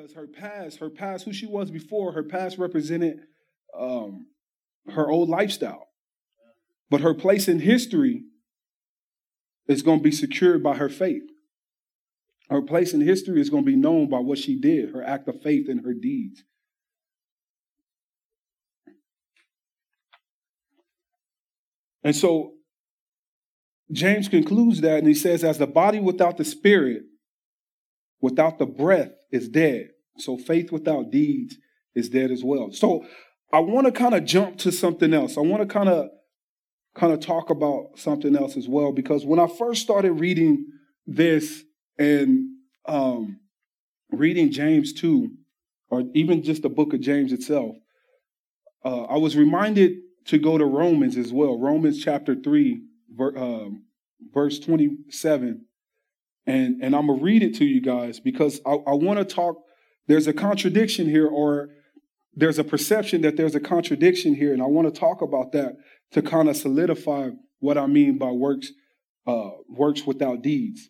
because her past, her past, who she was before, her past represented um, her old lifestyle. But her place in history is going to be secured by her faith. Her place in history is going to be known by what she did, her act of faith and her deeds. And so James concludes that and he says, as the body without the spirit, without the breath, is dead. So faith without deeds is dead as well. So I want to kind of jump to something else. I want to kind of kind of talk about something else as well because when I first started reading this and um, reading James 2, or even just the book of James itself, uh, I was reminded to go to Romans as well. Romans chapter 3, ver, um, verse 27. And, and I'm going to read it to you guys because I, I want to talk. There's a contradiction here, or there's a perception that there's a contradiction here. And I want to talk about that to kind of solidify what I mean by works, uh, works without deeds.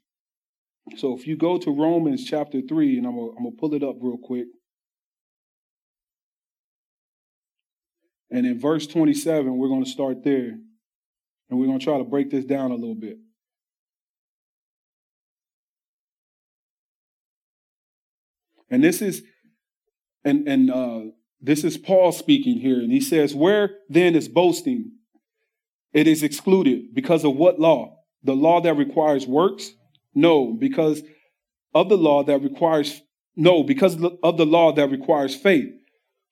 So if you go to Romans chapter 3, and I'm going to pull it up real quick. And in verse 27, we're going to start there. And we're going to try to break this down a little bit. And this is, and, and uh, this is Paul speaking here. And he says, Where then is boasting? It is excluded because of what law? The law that requires works? No, because of the law that requires, no, because of the law that requires faith.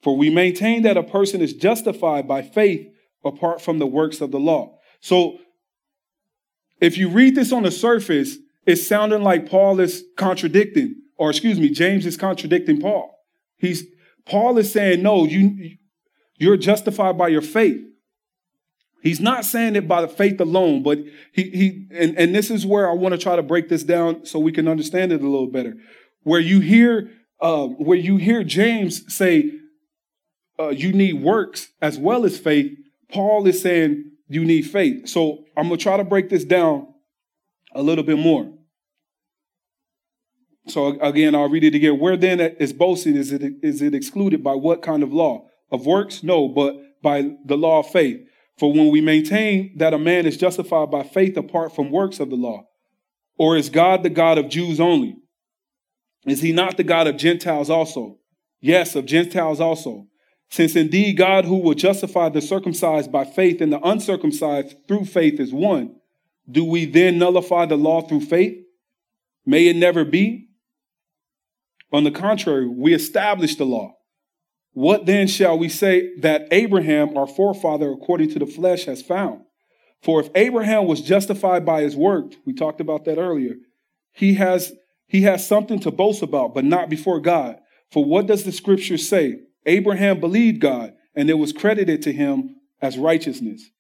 For we maintain that a person is justified by faith apart from the works of the law. So if you read this on the surface, it's sounding like Paul is contradicting, or excuse me, James is contradicting Paul. He's Paul is saying, no, you you're justified by your faith. He's not saying it by the faith alone, but he he and, and this is where I want to try to break this down so we can understand it a little better. Where you hear uh, where you hear James say uh, you need works as well as faith, Paul is saying you need faith. So I'm gonna try to break this down a little bit more. So again, I'll read it again. Where then is boasting? Is it is it excluded by what kind of law? Of works? No, but by the law of faith. For when we maintain that a man is justified by faith apart from works of the law, or is God the God of Jews only? Is he not the God of Gentiles also? Yes, of Gentiles also. Since indeed God who will justify the circumcised by faith and the uncircumcised through faith is one, do we then nullify the law through faith? May it never be. On the contrary, we establish the law. What then shall we say that Abraham, our forefather, according to the flesh, has found? For if Abraham was justified by his work, we talked about that earlier, he has, he has something to boast about, but not before God. For what does the scripture say? Abraham believed God, and it was credited to him as righteousness.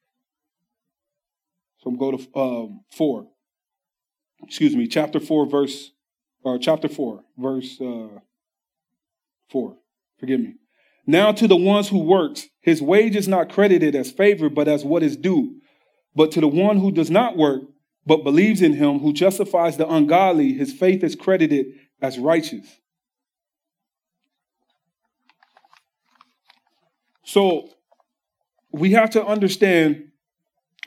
So I'm going to um, 4. Excuse me, chapter 4, verse, or chapter 4, verse uh, 4. Forgive me. Now to the ones who works, his wage is not credited as favor, but as what is due. But to the one who does not work, but believes in him who justifies the ungodly, his faith is credited as righteous. So we have to understand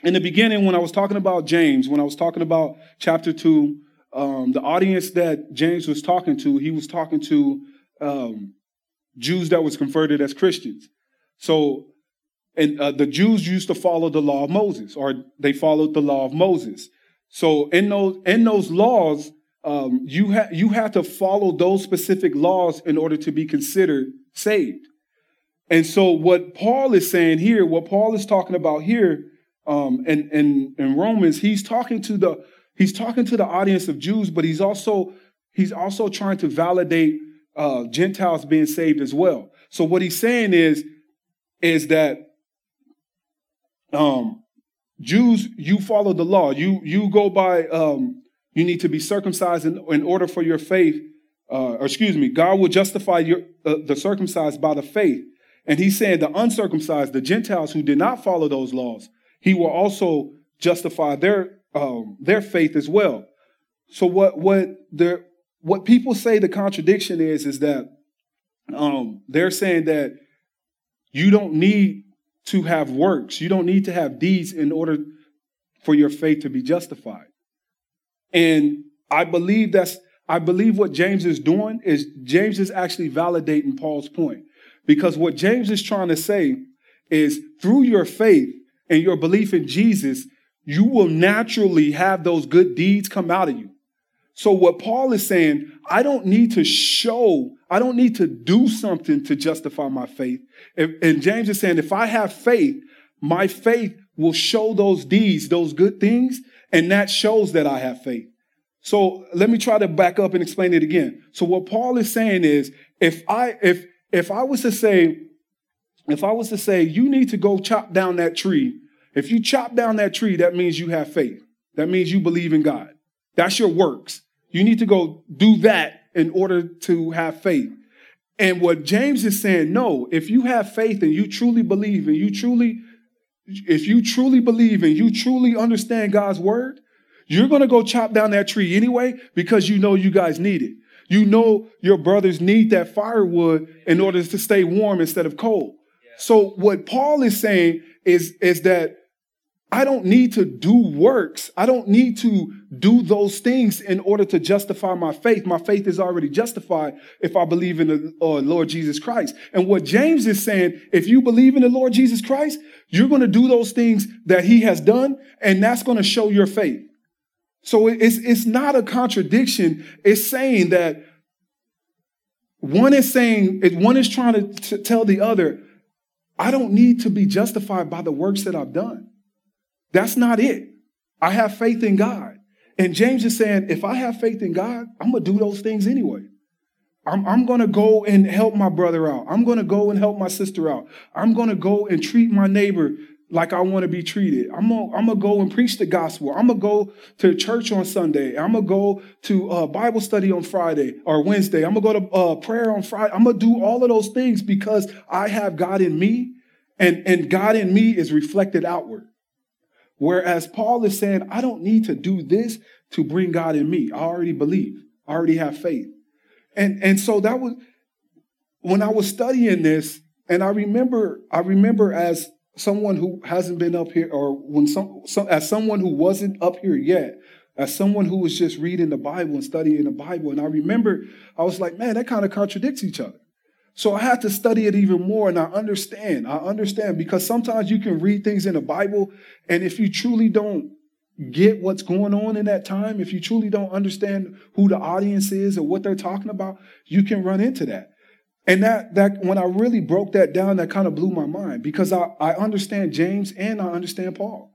in the beginning, when I was talking about James, when I was talking about chapter two, um, the audience that James was talking to, he was talking to um, Jews that was converted as Christians. So, and uh, the Jews used to follow the law of Moses, or they followed the law of Moses. So, in those in those laws, um, you ha- you have to follow those specific laws in order to be considered saved. And so, what Paul is saying here, what Paul is talking about here, um, in, in, in Romans, he's talking to the he's talking to the audience of Jews, but he's also he's also trying to validate uh, Gentiles being saved as well. So what he's saying is is that um, Jews, you follow the law. You you go by. Um, you need to be circumcised in, in order for your faith. Uh, or excuse me, God will justify your uh, the circumcised by the faith. And he's saying the uncircumcised, the Gentiles who did not follow those laws, he will also justify their um, their faith as well. So what what the what people say the contradiction is is that um, they're saying that you don't need to have works, you don't need to have deeds in order for your faith to be justified. And I believe that's I believe what James is doing is James is actually validating Paul's point. Because what James is trying to say is through your faith and your belief in Jesus, you will naturally have those good deeds come out of you. So what Paul is saying, I don't need to show, I don't need to do something to justify my faith. And James is saying, if I have faith, my faith will show those deeds, those good things, and that shows that I have faith. So let me try to back up and explain it again. So what Paul is saying is, if I if if I was to say, if I was to say, you need to go chop down that tree, if you chop down that tree, that means you have faith. That means you believe in God. That's your works. You need to go do that in order to have faith. And what James is saying, no, if you have faith and you truly believe and you truly, if you truly believe and you truly understand God's word, you're going to go chop down that tree anyway because you know you guys need it. You know your brothers need that firewood in order to stay warm instead of cold. So what Paul is saying is, is that I don't need to do works. I don't need to do those things in order to justify my faith. My faith is already justified if I believe in the uh, Lord Jesus Christ. And what James is saying, if you believe in the Lord Jesus Christ, you're going to do those things that he has done, and that's going to show your faith. So it's, it's not a contradiction. It's saying that one is saying, one is trying to t- tell the other, I don't need to be justified by the works that I've done. That's not it. I have faith in God. And James is saying, if I have faith in God, I'm going to do those things anyway. I'm, I'm going to go and help my brother out. I'm going to go and help my sister out. I'm going to go and treat my neighbor like I want to be treated. I'm gonna, go and preach the gospel. I'm gonna go to church on Sunday. I'm gonna go to uh, Bible study on Friday or Wednesday. I'm gonna go to uh, prayer on Friday. I'm gonna do all of those things because I have God in me, and and God in me is reflected outward. Whereas Paul is saying, I don't need to do this to bring God in me. I already believe. I already have faith. And and so that was when I was studying this, and I remember I remember as someone who hasn't been up here, or when some, some as someone who wasn't up here yet, as someone who was just reading the Bible and studying the Bible. And I remember I was like, man, that kind of contradicts each other. So I had to study it even more and I understand. I understand because sometimes you can read things in the Bible and if you truly don't get what's going on in that time, if you truly don't understand who the audience is or what they're talking about, you can run into that. And that, that when I really broke that down, that kind of blew my mind because I, I understand James and I understand Paul.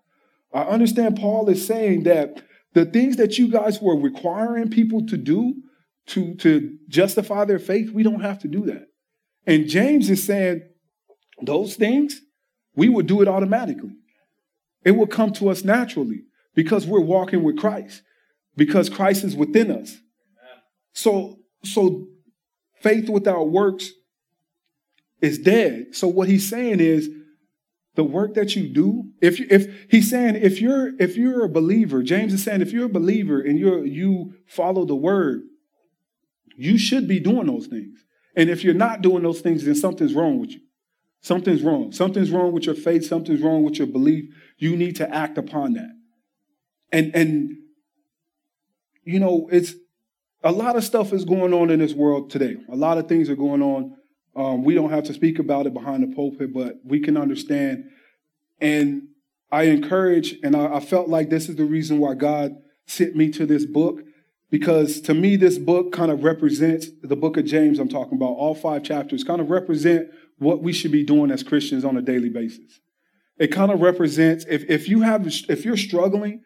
I understand Paul is saying that the things that you guys were requiring people to do to, to justify their faith, we don't have to do that. And James is saying those things, we would do it automatically. It will come to us naturally because we're walking with Christ, because Christ is within us. So, so faith without works is dead. So what he's saying is the work that you do, if you, if he's saying if you're if you're a believer, James is saying if you're a believer and you you follow the word, you should be doing those things. And if you're not doing those things, then something's wrong with you. Something's wrong. Something's wrong with your faith. Something's wrong with your belief. You need to act upon that. And and you know, it's a lot of stuff is going on in this world today. A lot of things are going on. Um, we don't have to speak about it behind the pulpit, but we can understand. And I encourage, and I, I felt like this is the reason why God sent me to this book, because to me, this book kind of represents the book of James I'm talking about. All five chapters kind of represent what we should be doing as Christians on a daily basis. It kind of represents if, if you have if you're struggling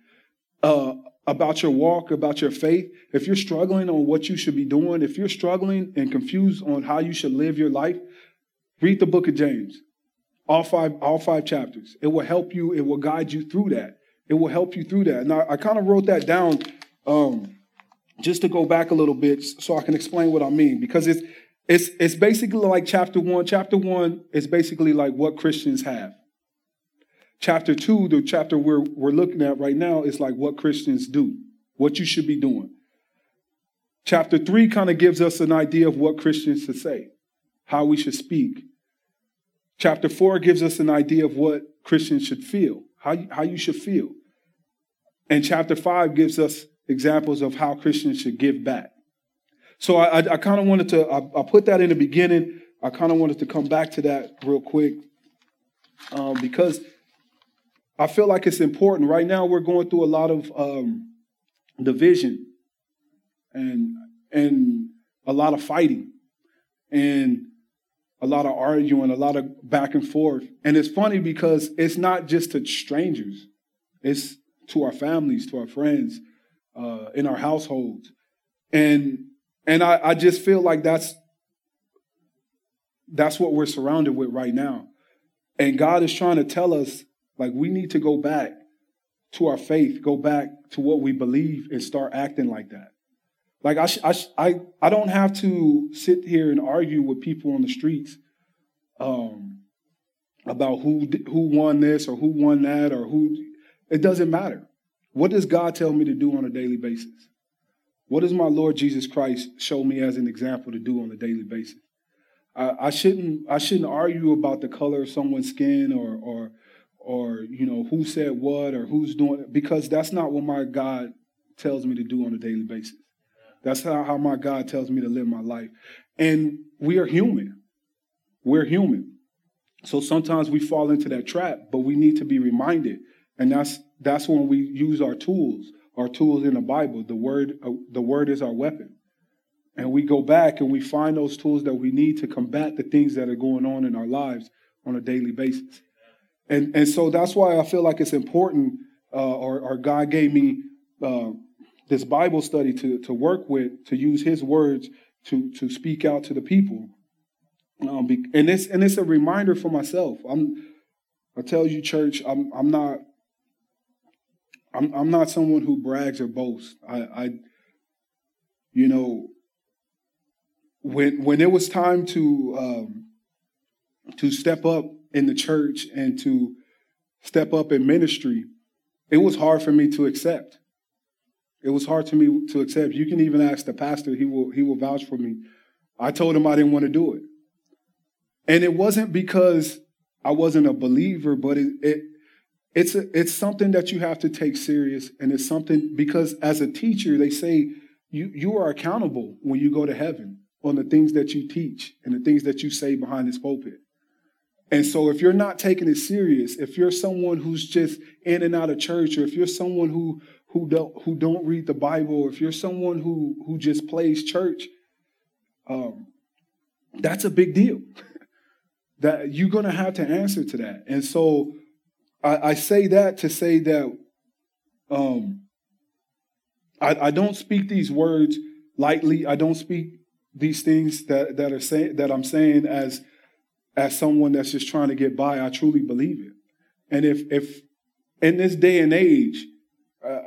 uh, about your walk, about your faith, if you're struggling on what you should be doing, if you're struggling and confused on how you should live your life, read the book of James. All five, all five chapters. It will help you, it will guide you through that. It will help you through that. And I, I kind of wrote that down um, just to go back a little bit so I can explain what I mean. Because it's it's it's basically like chapter one. Chapter one is basically like what Christians have. Chapter two, the chapter we're, we're looking at right now, is like what Christians do, what you should be doing. Chapter three kind of gives us an idea of what Christians should say. how we should speak. Chapter 4 gives us an idea of what Christians should feel, how you, how you should feel. And chapter 5 gives us examples of how Christians should give back. So I, I, I kind of wanted to, I, I, put that in the beginning. I kind of wanted to come back to that real quick um, because I feel like it's important. Right now, we're going through a lot of um, division and and a lot of fighting and a lot of arguing, a lot of back and forth. And it's funny because it's not just to strangers; it's to our families, to our friends, uh, in our households, and and I, I just feel like that's that's what we're surrounded with right now. And God is trying to tell us like we need to go back to our faith, go back to what we believe, and start acting like that. Like I, I, I, I don't have to sit here and argue with people on the streets um, about who who won this or who won that or who. It doesn't matter. What does God tell me to do on a daily basis? What does my Lord Jesus Christ show me as an example to do on a daily basis? I, I shouldn't I shouldn't argue about the color of someone's skin or or or you know who said what or who's doing it because that's not what my God tells me to do on a daily basis. That's how, how my God tells me to live my life. And we are human. We're human. So sometimes we fall into that trap, but we need to be reminded. And that's that's when we use our tools, our tools in the Bible. The word uh, the word is our weapon. And we go back and we find those tools that we need to combat the things that are going on in our lives on a daily basis. And, and so that's why I feel like it's important, uh, or, or, God gave me uh, this Bible study to, to work with, to use His words to, to speak out to the people. Um, and it's and it's a reminder for myself. I'm I tell you, church, I'm I'm not I'm I'm not someone who brags or boasts. I, I you know when when it was time to um, to step up in the church and to step up in ministry, it was hard for me to accept. It was hard to me to accept. You can even ask the pastor, he will he will vouch for me. I told him I didn't want to do it. And it wasn't because I wasn't a believer, but it, it it's a, it's something that you have to take serious and it's something because as a teacher they say you you are accountable when you go to heaven on the things that you teach and the things that you say behind this pulpit. And so if you're not taking it serious, if you're someone who's just in and out of church, or if you're someone who who don't who don't read the Bible, or if you're someone who who just plays church, um, that's a big deal. that you're gonna have to answer to that. And so I, I say that to say that um, I, I don't speak these words lightly. I don't speak these things that that are saying that I'm saying as as someone that's just trying to get by, I truly believe it. And if if in this day and age, uh,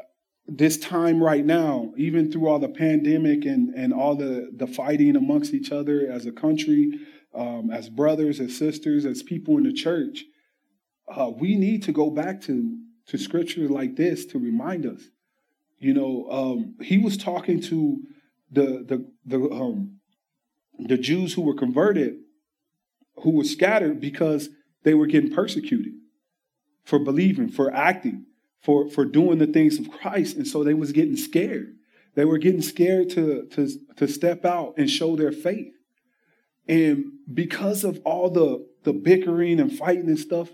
this time right now, even through all the pandemic and and all the the fighting amongst each other as a country, um, as brothers, as sisters, as people in the church, uh, we need to go back to to scripture like this to remind us. You know, um, he was talking to the the the um, the Jews who were converted who were scattered because they were getting persecuted for believing, for acting, for, for doing the things of Christ. And so they was getting scared. They were getting scared to, to, to step out and show their faith. And because of all the, the bickering and fighting and stuff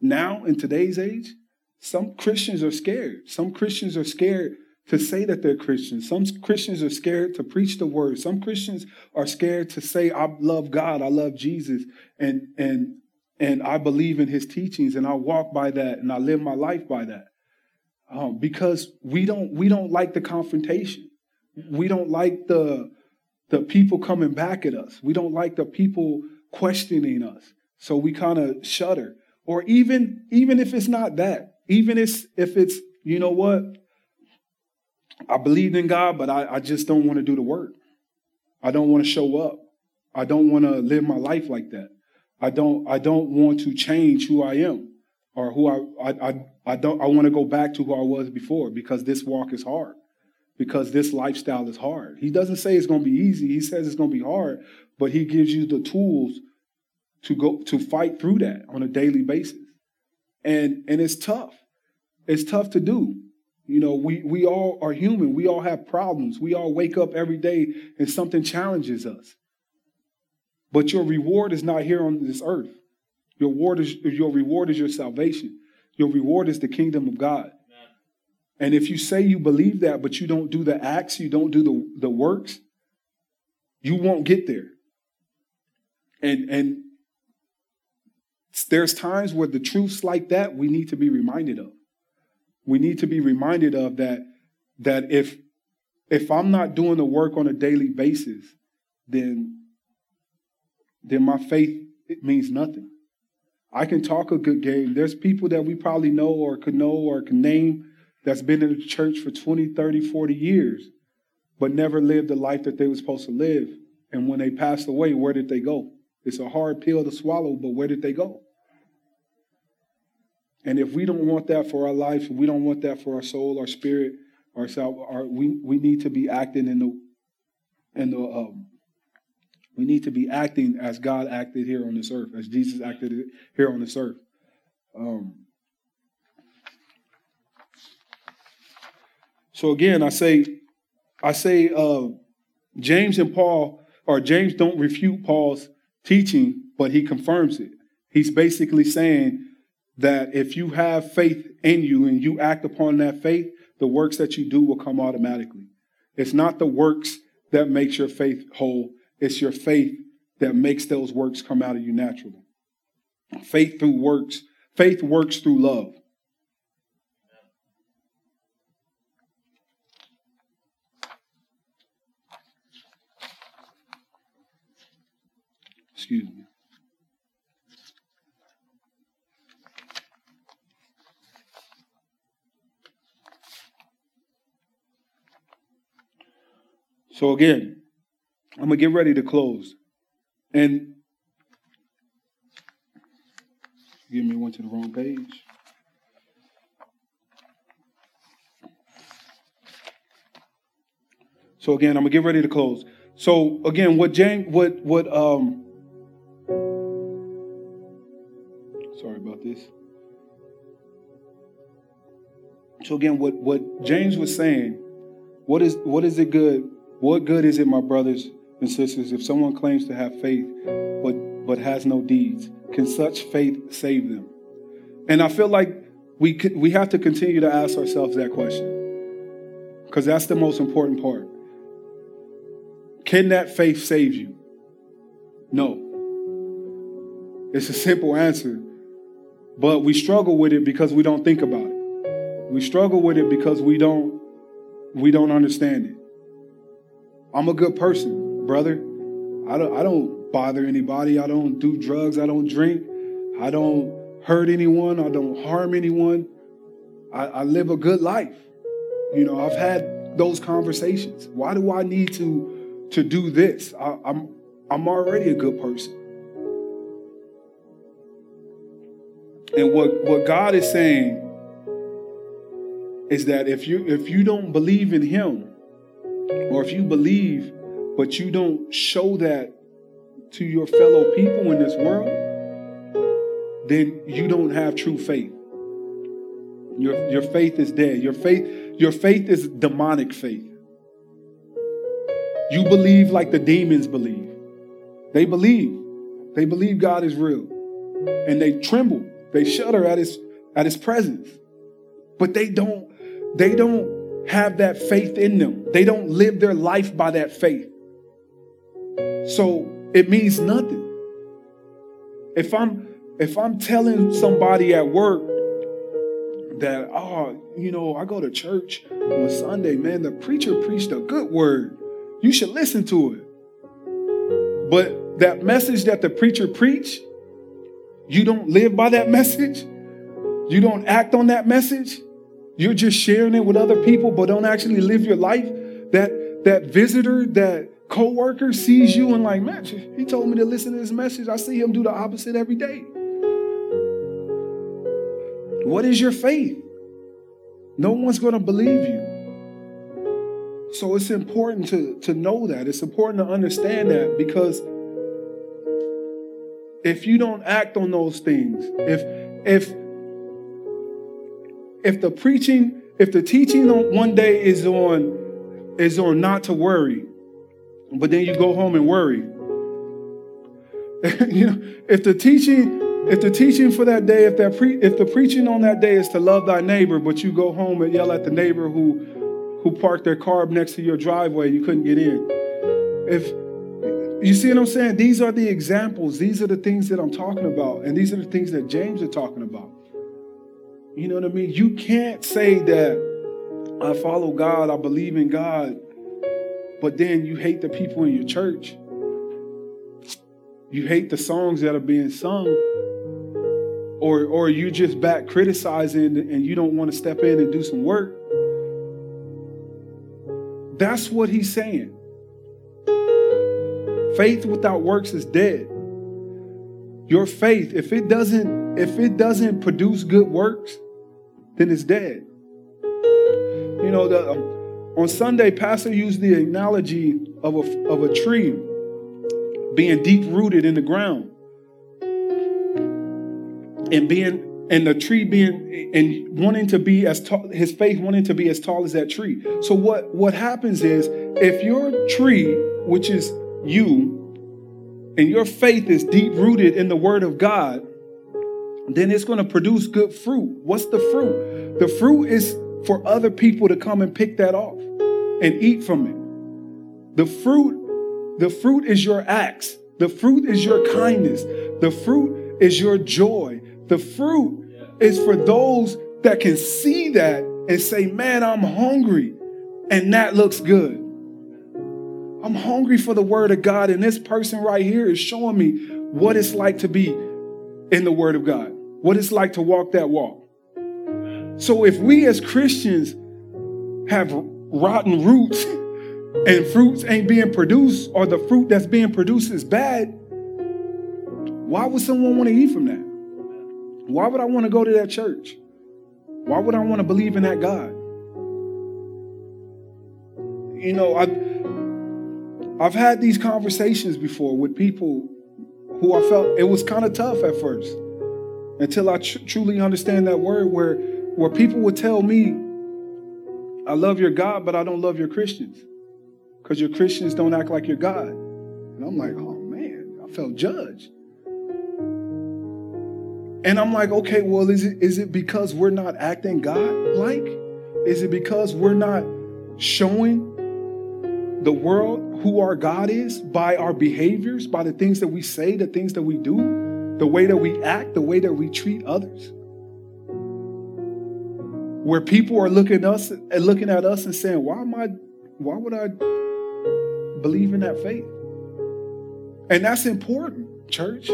now in today's age, some Christians are scared. Some Christians are scared to say that they're Christians. Some Christians are scared to preach the word. Some Christians are scared to say, I love God, I love Jesus, and and and I believe in his teachings and I walk by that and I live my life by that. Um, because we don't we don't like the confrontation. We don't like the the people coming back at us. We don't like the people questioning us. So we kind of shudder. Or even even if it's not that, even if if it's you know what I believed in God, but I, I just don't want to do the work. I don't want to show up. I don't want to live my life like that. I don't I don't want to change who I am or who I I I, I don't I want to go back to who I was before because this walk is hard. because this lifestyle is hard. He doesn't say it's going to be easy. He says it's going to be hard, but he gives you the tools to go to fight through that on a daily basis. And and it's tough. It's tough to do. You know, we we all are human. We all have problems. We all wake up every day and something challenges us. But your reward is not here on this earth. Your reward is your reward is your salvation. Your reward is the kingdom of God. And if you say you believe that, but you don't do the acts, you don't do the, the works, you won't get there. And and there's times where the truths like that we need to be reminded of. We need to be reminded of that that if if I'm not doing the work on a daily basis, then then my faith it means nothing. I can talk a good game. There's people that we probably know or could know or can name that's been in the church for 20, 30, 40 years, but never lived the life that they were supposed to live. And when they passed away, where did they go? It's a hard pill to swallow, but where did they go? And if we don't want that for our life, we don't want that for our soul, our spirit, our our, we, we need to be acting in the in the um, we need to be acting as God acted here on this earth, as Jesus acted here on this earth. Um, so again, I say, I say, uh, James and Paul, or James don't refute Paul's teaching, but he confirms it. He's basically saying that if you have faith in you and you act upon that faith, the works that you do will come automatically. It's not the works that makes your faith whole. It's your faith that makes those works come out of you naturally. Faith through works, faith works through love. Excuse me. So again, I'm gonna get ready to close. And give me one to the wrong page. So again, I'm gonna get ready to close. So again, what James, what what um, sorry about this. So again, what what James was saying, what is what is it good what good is it, my brothers and sisters, if someone claims to have faith but, but has no deeds? Can such faith save them? And I feel like we, we have to continue to ask ourselves that question because that's the most important part. Can that faith save you? No. It's a simple answer, but we struggle with it because we don't think about it. We struggle with it because we don't we don't understand it. I'm a good person, brother. I don't, I don't bother anybody. I don't do drugs. I don't drink. I don't hurt anyone. I don't harm anyone. I, I live a good life. You know, I've had those conversations. Why do I need to to do this? I, I'm I'm already a good person. And what, what God is saying is that if you if you don't believe in him, or if you believe, but you don't show that to your fellow people in this world, then you don't have true faith. Your, your faith is dead. Your faith, your faith is demonic faith. You believe like the demons believe. They believe. They believe God is real. And they tremble. They shudder at his at his presence. But they don't, they don't have that faith in them. They don't live their life by that faith. So it means nothing. If I'm if I'm telling somebody at work that, oh, you know, I go to church on Sunday, man, the preacher preached a good word. You should listen to it. But that message that the preacher preached, you don't live by that message. You don't act on that message. You're just sharing it with other people, but don't actually live your life. That that visitor, that coworker sees you and like, man, he told me to listen to this message. I see him do the opposite every day. What is your faith? No one's going to believe you. So it's important to, to know that. It's important to understand that because if you don't act on those things, if if if the preaching, if the teaching on one day is on is on not to worry, but then you go home and worry. you know, if the teaching if the teaching for that day, if that pre, if the preaching on that day is to love thy neighbor, but you go home and yell at the neighbor who who parked their car next to your driveway, you couldn't get in. If you see what I'm saying? These are the examples. These are the things that I'm talking about. And these are the things that James is talking about. You know what I mean? You can't say that I follow God, I believe in God, but then you hate the people in your church. You hate the songs that are being sung. Or, or you just back criticizing and you don't want to step in and do some work. That's what he's saying. Faith without works is dead. Your faith, if it doesn't, if it doesn't produce good works, then it's dead. You know, the, um, on Sunday, Pastor used the analogy of a, of a tree being deep rooted in the ground and being and the tree being and wanting to be as tall his faith wanting to be as tall as that tree so what what happens is if your tree which is you and your faith is deep rooted in the word of God, then it's going to produce good fruit. What's the fruit? The fruit is for other people to come and pick that off and eat from it. The fruit, the fruit is your acts. The fruit is your kindness. The fruit is your joy. The fruit is for those that can see that and say, Man, I'm hungry. And that looks good. I'm hungry for the word of God, and this person right here is showing me what it's like to be in the word of God, what it's like to walk that walk. So if we as Christians have rotten roots and fruits ain't being produced, or the fruit that's being produced is bad, why would someone want to eat from that? Why would I want to go to that church? Why would I want to believe in that God? You know, I I've had these conversations before with people who I felt it was kind of tough at first until I tr- truly understand that word where where people would tell me I love your God but I don't love your Christians cuz your Christians don't act like your God. And I'm like, "Oh man, I felt judged." And I'm like, "Okay, well is it is it because we're not acting God like? Is it because we're not showing the world who our God is by our behaviors, by the things that we say, the things that we do, the way that we act, the way that we treat others. Where people are looking at us and looking at us and saying, "Why am I? Why would I believe in that faith?" And that's important, church.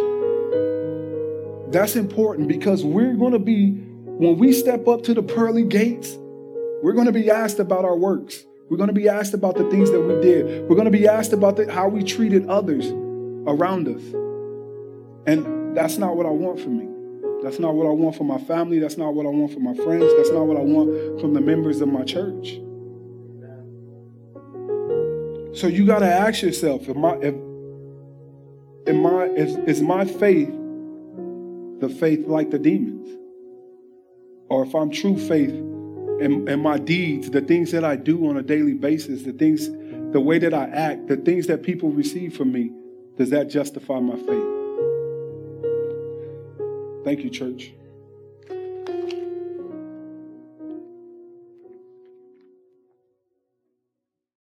That's important because we're going to be when we step up to the pearly gates, we're going to be asked about our works. We're going to be asked about the things that we did. We're going to be asked about the, how we treated others around us. And that's not what I want for me. That's not what I want for my family. That's not what I want for my friends. That's not what I want from the members of my church. So you got to ask yourself, if my, if, my, is, is my faith the faith like the demons? Or if I'm true faith and, and my deeds, the things that I do on a daily basis, the things, the way that I act, the things that people receive from me, does that justify my faith? Thank you, church.